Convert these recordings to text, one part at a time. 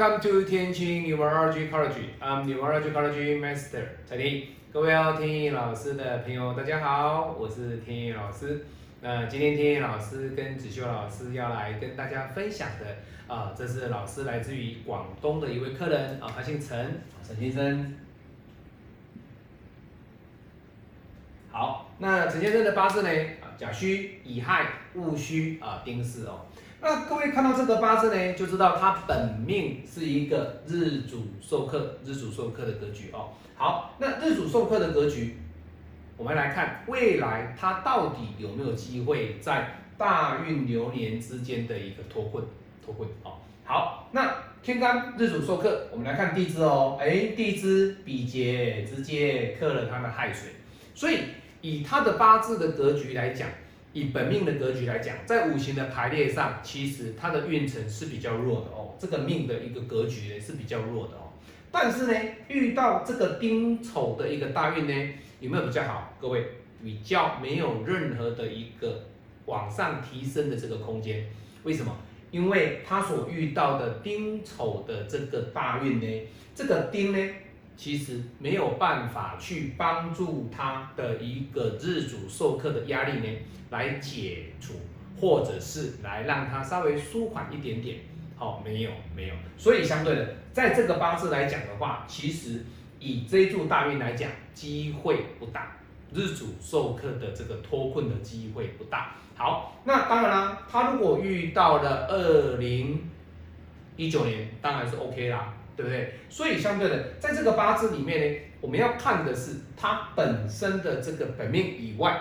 Welcome to 天晴 Numerology College. I'm Numerology College Master 蔡天各位要天意老师的朋友，大家好，我是天意老师。那今天天意老师跟子修老师要来跟大家分享的啊，这是老师来自于广东的一位客人啊，他姓陈，陈先生。好，那陈先生的八字呢？甲戌、乙亥、戊戌啊，丁巳哦。那各位看到这个八字呢，就知道他本命是一个日主受克，日主受克的格局哦。好，那日主受克的格局，我们来看未来他到底有没有机会在大运流年之间的一个脱困，脱困哦。好，那天干日主受克，我们来看地支哦。哎，地支比劫直接克了他的亥水，所以以他的八字的格局来讲。以本命的格局来讲，在五行的排列上，其实它的运程是比较弱的哦。这个命的一个格局呢是比较弱的哦。但是呢，遇到这个丁丑的一个大运呢，有没有比较好？各位，比较没有任何的一个往上提升的这个空间。为什么？因为他所遇到的丁丑的这个大运呢，这个丁呢。其实没有办法去帮助他的一个日主授课的压力呢，来解除，或者是来让他稍微舒缓一点点。好，没有没有，所以相对的，在这个八字来讲的话，其实以这一柱大运来讲，机会不大，日主授课的这个脱困的机会不大。好，那当然啦，他如果遇到了二零一九年，当然是 OK 啦。对不对？所以相对的，在这个八字里面呢，我们要看的是它本身的这个本命以外，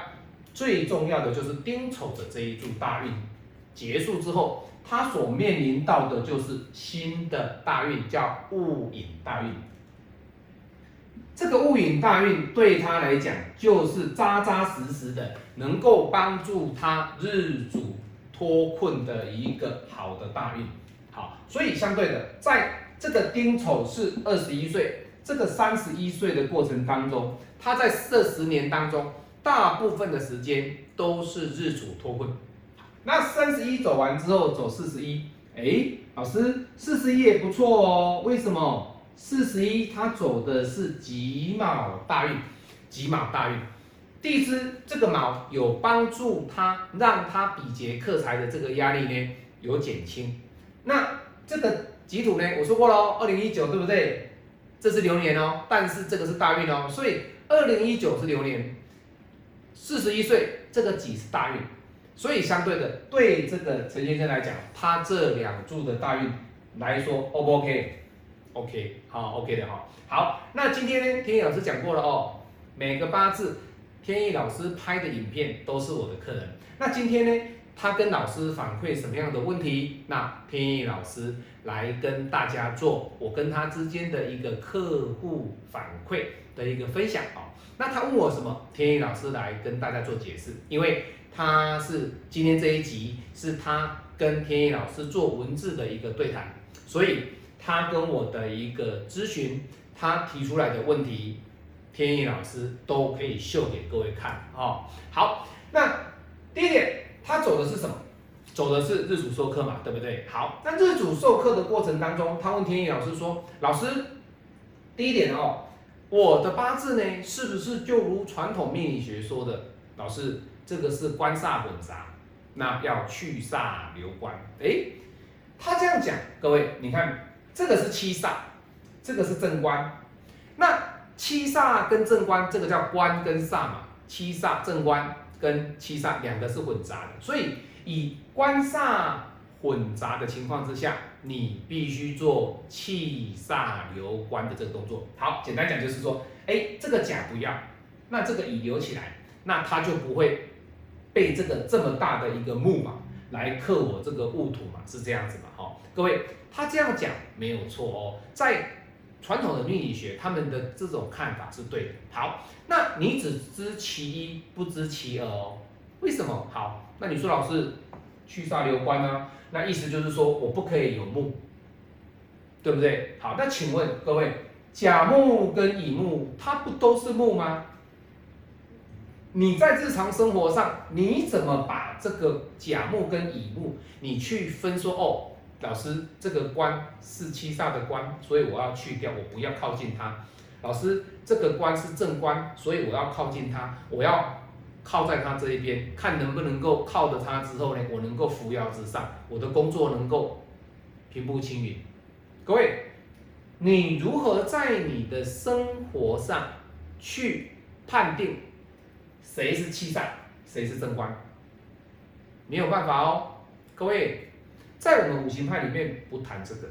最重要的就是丁丑的这一柱大运结束之后，它所面临到的就是新的大运，叫戊寅大运。这个戊寅大运对他来讲，就是扎扎实实的，能够帮助他日主脱困的一个好的大运。好，所以相对的，在这个丁丑是二十一岁，这个三十一岁的过程当中，他在这十年当中，大部分的时间都是日主脱困。那三十一走完之后，走四十一，哎，老师，四十一也不错哦。为什么？四十一他走的是己卯大运，己卯大运，地支这个卯有帮助他，让他比劫克财的这个压力呢有减轻。那这个。己土呢？我说过喽，二零一九对不对？这是流年哦，但是这个是大运哦，所以二零一九是流年，四十一岁这个己是大运，所以相对的，对这个陈先生来讲，他这两柱的大运来说，O 不 OK？OK，好，OK 的哈。好，那今天呢，天意老师讲过了哦，每个八字天意老师拍的影片都是我的客人。那今天呢？他跟老师反馈什么样的问题？那天意老师来跟大家做我跟他之间的一个客户反馈的一个分享啊。那他问我什么？天意老师来跟大家做解释，因为他是今天这一集是他跟天意老师做文字的一个对谈，所以他跟我的一个咨询，他提出来的问题，天意老师都可以秀给各位看啊。好，那第一点。他走的是什么？走的是日主授课嘛，对不对？好，那日主授课的过程当中，他问天意老师说：“老师，第一点哦，我的八字呢，是不是就如传统命理学说的，老师这个是官煞混杂，那要去煞留官？哎，他这样讲，各位你看，这个是七煞，这个是正官，那七煞跟正官，这个叫官跟煞嘛，七煞正官。”跟七煞两个是混杂的，所以以官煞混杂的情况之下，你必须做气煞留官的这个动作。好，简单讲就是说，哎，这个甲不要，那这个乙留起来，那它就不会被这个这么大的一个木嘛来克我这个戊土嘛，是这样子嘛？好，各位，他这样讲没有错哦，在。传统的命理学，他们的这种看法是对的。好，那你只知其一，不知其二哦。为什么？好，那你说老师去煞留官呢？那意思就是说我不可以有木，对不对？好，那请问各位，甲木跟乙木，它不都是木吗？你在日常生活上，你怎么把这个甲木跟乙木，你去分说哦？老师这个官是七煞的官，所以我要去掉，我不要靠近它。老师这个官是正官，所以我要靠近它，我要靠在他这一边，看能不能够靠着他之后呢，我能够扶摇直上，我的工作能够平步青云。各位，你如何在你的生活上去判定谁是七煞，谁是正官？没有办法哦，各位，在我们五行派里面不谈这个，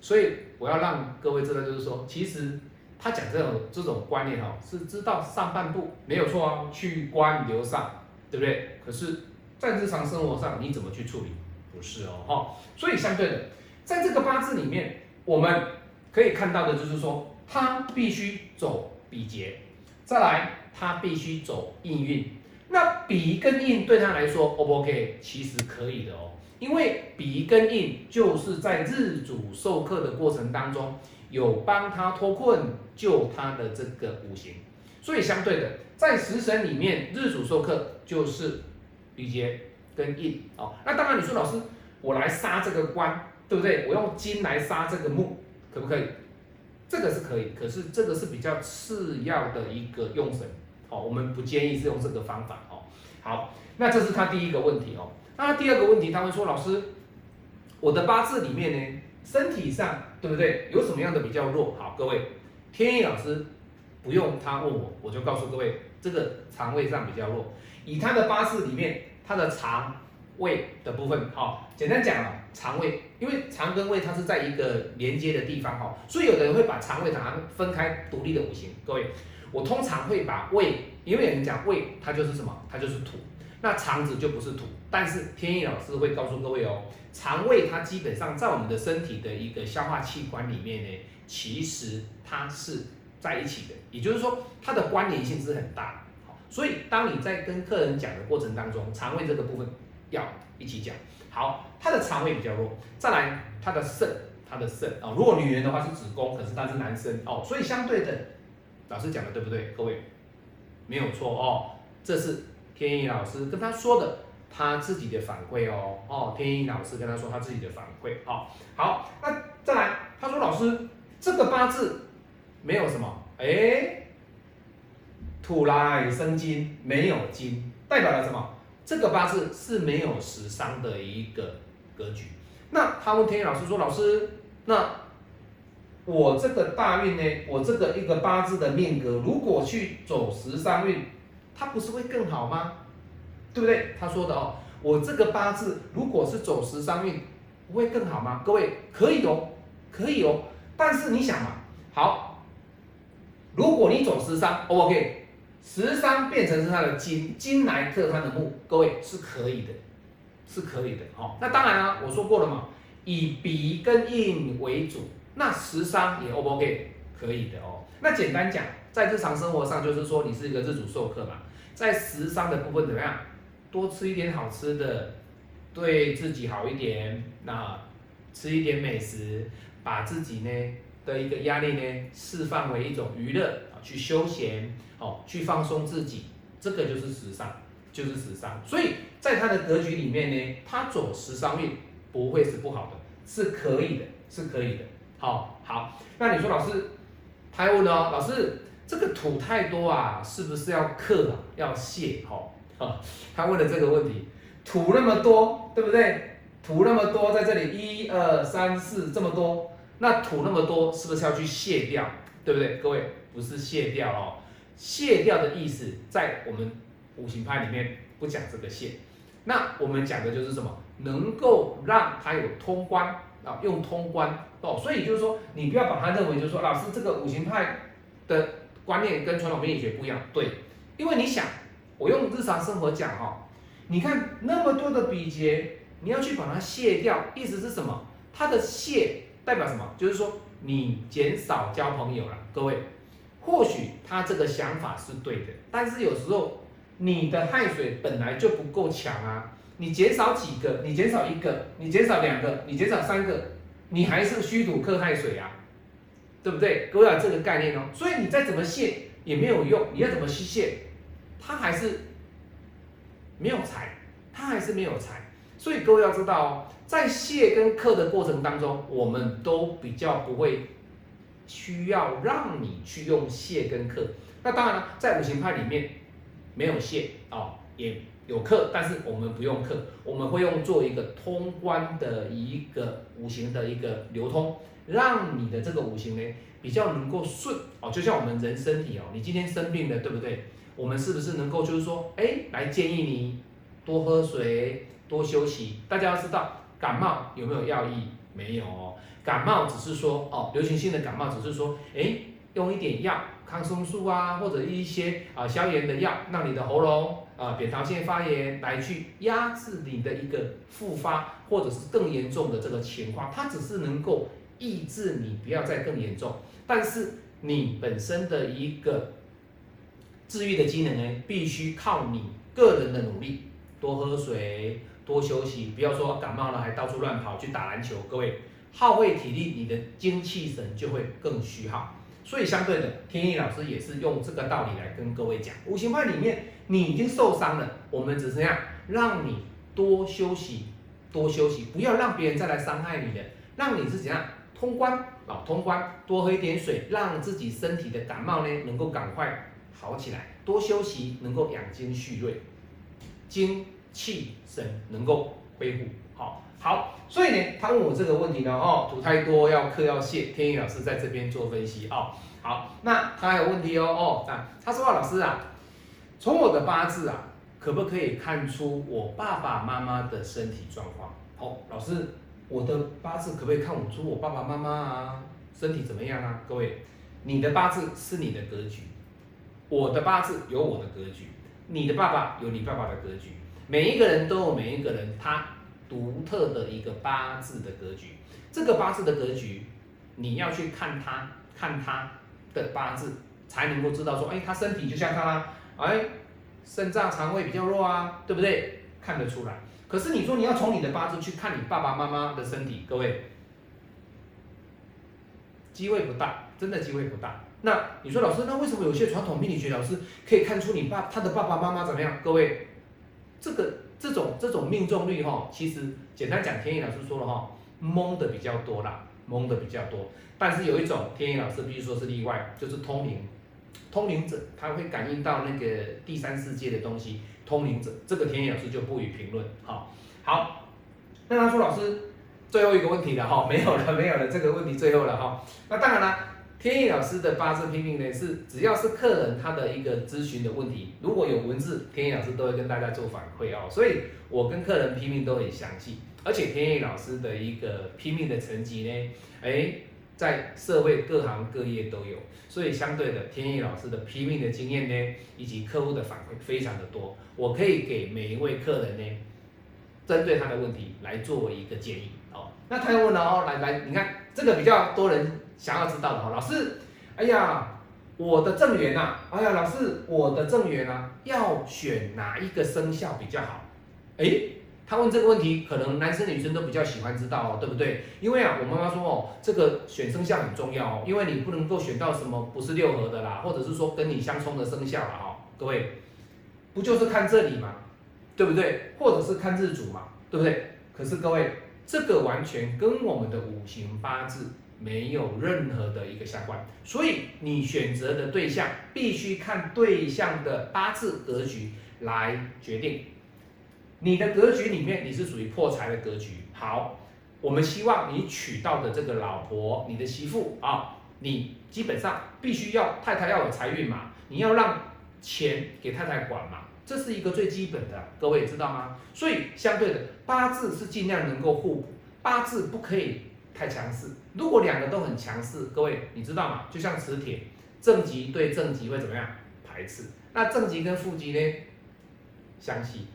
所以我要让各位知道，就是说，其实他讲这种这种观念哦，是知道上半部没有错啊，去官留上，对不对？可是，在日常生活上你怎么去处理？不是哦，哈，所以相对的，在这个八字里面，我们可以看到的就是说，他必须走比劫，再来他必须走应运。那比跟印对他来说，O 不 OK？其实可以的哦，因为比跟印就是在日主授课的过程当中，有帮他脱困救他的这个五行，所以相对的，在食神里面，日主授课就是比劫跟印哦。那当然，你说老师，我来杀这个官，对不对？我用金来杀这个木，可不可以？这个是可以，可是这个是比较次要的一个用神。哦，我们不建议是用这个方法哦。好，那这是他第一个问题哦。那第二个问题，他会说：“老师，我的八字里面呢，身体上对不对？有什么样的比较弱？”好，各位，天意老师不用他问我，我就告诉各位，这个肠胃上比较弱。以他的八字里面，他的肠胃的部分，好，简单讲啊，肠胃，因为肠跟胃它是在一个连接的地方哈，所以有的人会把肠胃它分开独立的五行，各位。我通常会把胃，因为有人讲胃它就是什么，它就是土，那肠子就不是土。但是天意老师会告诉各位哦，肠胃它基本上在我们的身体的一个消化器官里面呢，其实它是在一起的，也就是说它的关联性是很大。好，所以当你在跟客人讲的过程当中，肠胃这个部分要一起讲。好，他的肠胃比较弱，再来他的肾，他的肾啊，如果女人的话是子宫，可是他是男生哦，所以相对的。老师讲的对不对？各位没有错哦，这是天意老师跟他说的，他自己的反馈哦哦，天意老师跟他说他自己的反馈哦。好，那再来，他说老师这个八字没有什么，哎，土来生金，没有金，代表了什么？这个八字是没有食伤的一个格局。那他问天意老师说，老师那？我这个大运呢，我这个一个八字的命格，如果去走十三运，它不是会更好吗？对不对？他说的哦，我这个八字如果是走十三运，不会更好吗？各位可以哦，可以哦。但是你想嘛，好，如果你走十三，OK，十三变成是他的金，金来克他的木，各位是可以的，是可以的。好，那当然啊，我说过了嘛，以比跟印为主。那食伤也 O 不 OK？可以的哦。那简单讲，在日常生活上，就是说你是一个日主授课嘛，在食伤的部分怎么样？多吃一点好吃的，对自己好一点。那吃一点美食，把自己呢的一个压力呢释放为一种娱乐，去休闲哦，去放松自己，这个就是时尚，就是时尚。所以在他的格局里面呢，他走食伤运不会是不好的，是可以的，是可以的。好好，那你说老师，他问哦，老师这个土太多啊，是不是要克啊？要泄？哈，他问了这个问题，土那么多，对不对？土那么多在这里，一二三四这么多，那土那么多，是不是要去卸掉？对不对？各位不是卸掉哦，卸掉的意思在我们五行派里面不讲这个卸，那我们讲的就是什么？能够让它有通关。啊，用通关哦，所以就是说，你不要把它认为就是说，老师这个五行派的观念跟传统命理学不一样，对，因为你想，我用日常生活讲哈，你看那么多的比劫，你要去把它卸掉，意思是什么？它的卸代表什么？就是说你减少交朋友了，各位，或许他这个想法是对的，但是有时候你的汗水本来就不够强啊。你减少几个，你减少一个，你减少两个，你减少三个，你还是虚土克汗水啊，对不对？各位有这个概念哦。所以你再怎么泄也没有用，你要怎么去泄，它还是没有财，它还是没有财。所以各位要知道哦，在谢跟克的过程当中，我们都比较不会需要让你去用谢跟克。那当然了，在五行派里面没有谢哦，也有克，但是我们不用克，我们会用做一个通关的一个五行的一个流通，让你的这个五行呢比较能够顺哦。就像我们人身体哦，你今天生病了，对不对？我们是不是能够就是说，哎，来建议你多喝水，多休息？大家要知道。感冒有没有药医？没有哦，感冒只是说哦，流行性的感冒只是说，哎，用一点药，抗生素啊，或者一些啊消炎的药，让你的喉咙啊扁桃腺发炎来去压制你的一个复发，或者是更严重的这个情况，它只是能够抑制你不要再更严重，但是你本身的一个治愈的机能呢，必须靠你个人的努力，多喝水。多休息，不要说感冒了还到处乱跑去打篮球，各位耗费体力，你的精气神就会更虚耗。所以相对的，天意老师也是用这个道理来跟各位讲，五行派里面你已经受伤了，我们只是样让你多休息，多休息，不要让别人再来伤害你的，让你是怎样通关啊，通关，多喝一点水，让自己身体的感冒呢能够赶快好起来，多休息能够养精蓄锐，精。气神能够恢复，好好，所以呢，他问我这个问题呢，哦，土太多要克要泄，天意老师在这边做分析哦，好，那他还有问题哦，哦，那他说啊老师啊，从我的八字啊，可不可以看出我爸爸妈妈的身体状况？好，老师，我的八字可不可以看出我爸爸妈妈啊身体怎么样啊？各位，你的八字是你的格局，我的八字有我的格局，你的爸爸有你爸爸的格局。每一个人都有每一个人他独特的一个八字的格局，这个八字的格局，你要去看他看他的八字，才能够知道说，哎，他身体就像他啦，哎，肾脏肠胃比较弱啊，对不对？看得出来。可是你说你要从你的八字去看你爸爸妈妈的身体，各位，机会不大，真的机会不大。那你说老师，那为什么有些传统命理学老师可以看出你爸他的爸爸妈妈怎么样？各位。这个这种这种命中率哈，其实简单讲，天意老师说了哈，蒙的比较多啦，蒙的比较多。但是有一种天意老师必须说是例外，就是通灵，通灵者他会感应到那个第三世界的东西，通灵者这个天意老师就不予评论。哈，好，那他说老师最后一个问题了哈，没有了没有了，这个问题最后了哈。那当然了。天意老师的八字拼命呢，是只要是客人他的一个咨询的问题，如果有文字，天意老师都会跟大家做反馈哦。所以我跟客人拼命都很详细，而且天意老师的一个拼命的成绩呢，哎，在社会各行各业都有，所以相对的，天意老师的拼命的经验呢，以及客户的反馈非常的多，我可以给每一位客人呢，针对他的问题来做一个建议哦。那他又问了哦，来来，你看这个比较多人。想要知道的哈，老师，哎呀，我的正缘呐，哎呀，老师，我的正缘啊，要选哪一个生肖比较好？哎，他问这个问题，可能男生女生都比较喜欢知道哦，对不对？因为啊，我妈妈说哦，这个选生肖很重要哦，因为你不能够选到什么不是六合的啦，或者是说跟你相冲的生肖啦哈，各位，不就是看这里嘛，对不对？或者是看日主嘛，对不对？可是各位，这个完全跟我们的五行八字。没有任何的一个相关，所以你选择的对象必须看对象的八字格局来决定。你的格局里面你是属于破财的格局，好，我们希望你娶到的这个老婆，你的媳妇啊，你基本上必须要太太要有财运嘛，你要让钱给太太管嘛，这是一个最基本的，各位知道吗？所以相对的八字是尽量能够互补，八字不可以。太强势，如果两个都很强势，各位你知道吗？就像磁铁，正极对正极会怎么样排斥？那正极跟负极呢？相吸，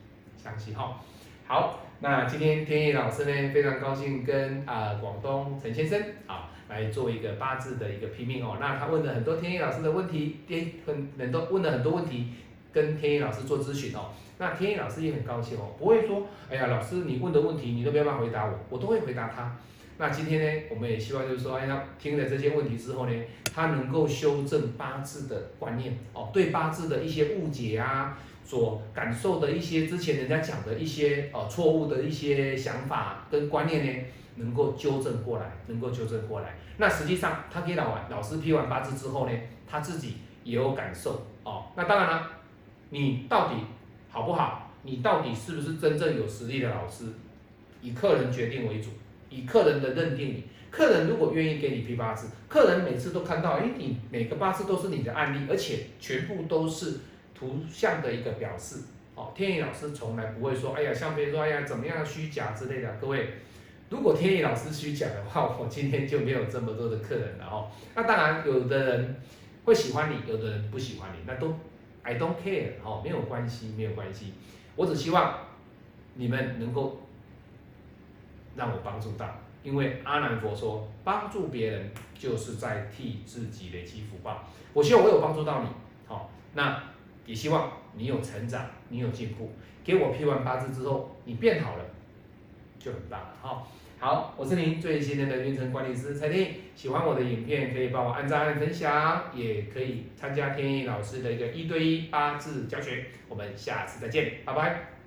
相吸哈。好，那今天天意老师呢，非常高兴跟啊广东陈先生啊来做一个八字的一个批命哦。那他问了很多天意老师的问题，天很很多问了很多问题，跟天意老师做咨询哦。那天意老师也很高兴哦，不会说，哎呀老师你问的问题你都没办法回答我，我都会回答他。那今天呢，我们也希望就是说，哎他，听了这些问题之后呢，他能够修正八字的观念哦，对八字的一些误解啊，所感受的一些之前人家讲的一些呃错误的一些想法跟观念呢，能够纠正过来，能够纠正过来。那实际上他给老老师批完八字之后呢，他自己也有感受哦。那当然了，你到底好不好？你到底是不是真正有实力的老师？以客人决定为主。以客人的认定你，客人如果愿意给你批八字，客人每次都看到，哎，你每个八字都是你的案例，而且全部都是图像的一个表示。哦，天意老师从来不会说，哎呀，像别人说，哎呀，怎么样虚假之类的。各位，如果天意老师虚假的话，我今天就没有这么多的客人了哦。那当然，有的人会喜欢你，有的人不喜欢你，那都 I don't care 哦，没有关系，没有关系。我只希望你们能够。让我帮助到，因为阿难佛说，帮助别人就是在替自己累积福报。我希望我有帮助到你，好，那也希望你有成长，你有进步。给我批完八字之后，你变好了，就很棒了，好。好，我是您最信任的运程管理师蔡天喜欢我的影片可以帮我按赞、分享，也可以参加天意老师的一个一对一八字教学。我们下次再见，拜拜。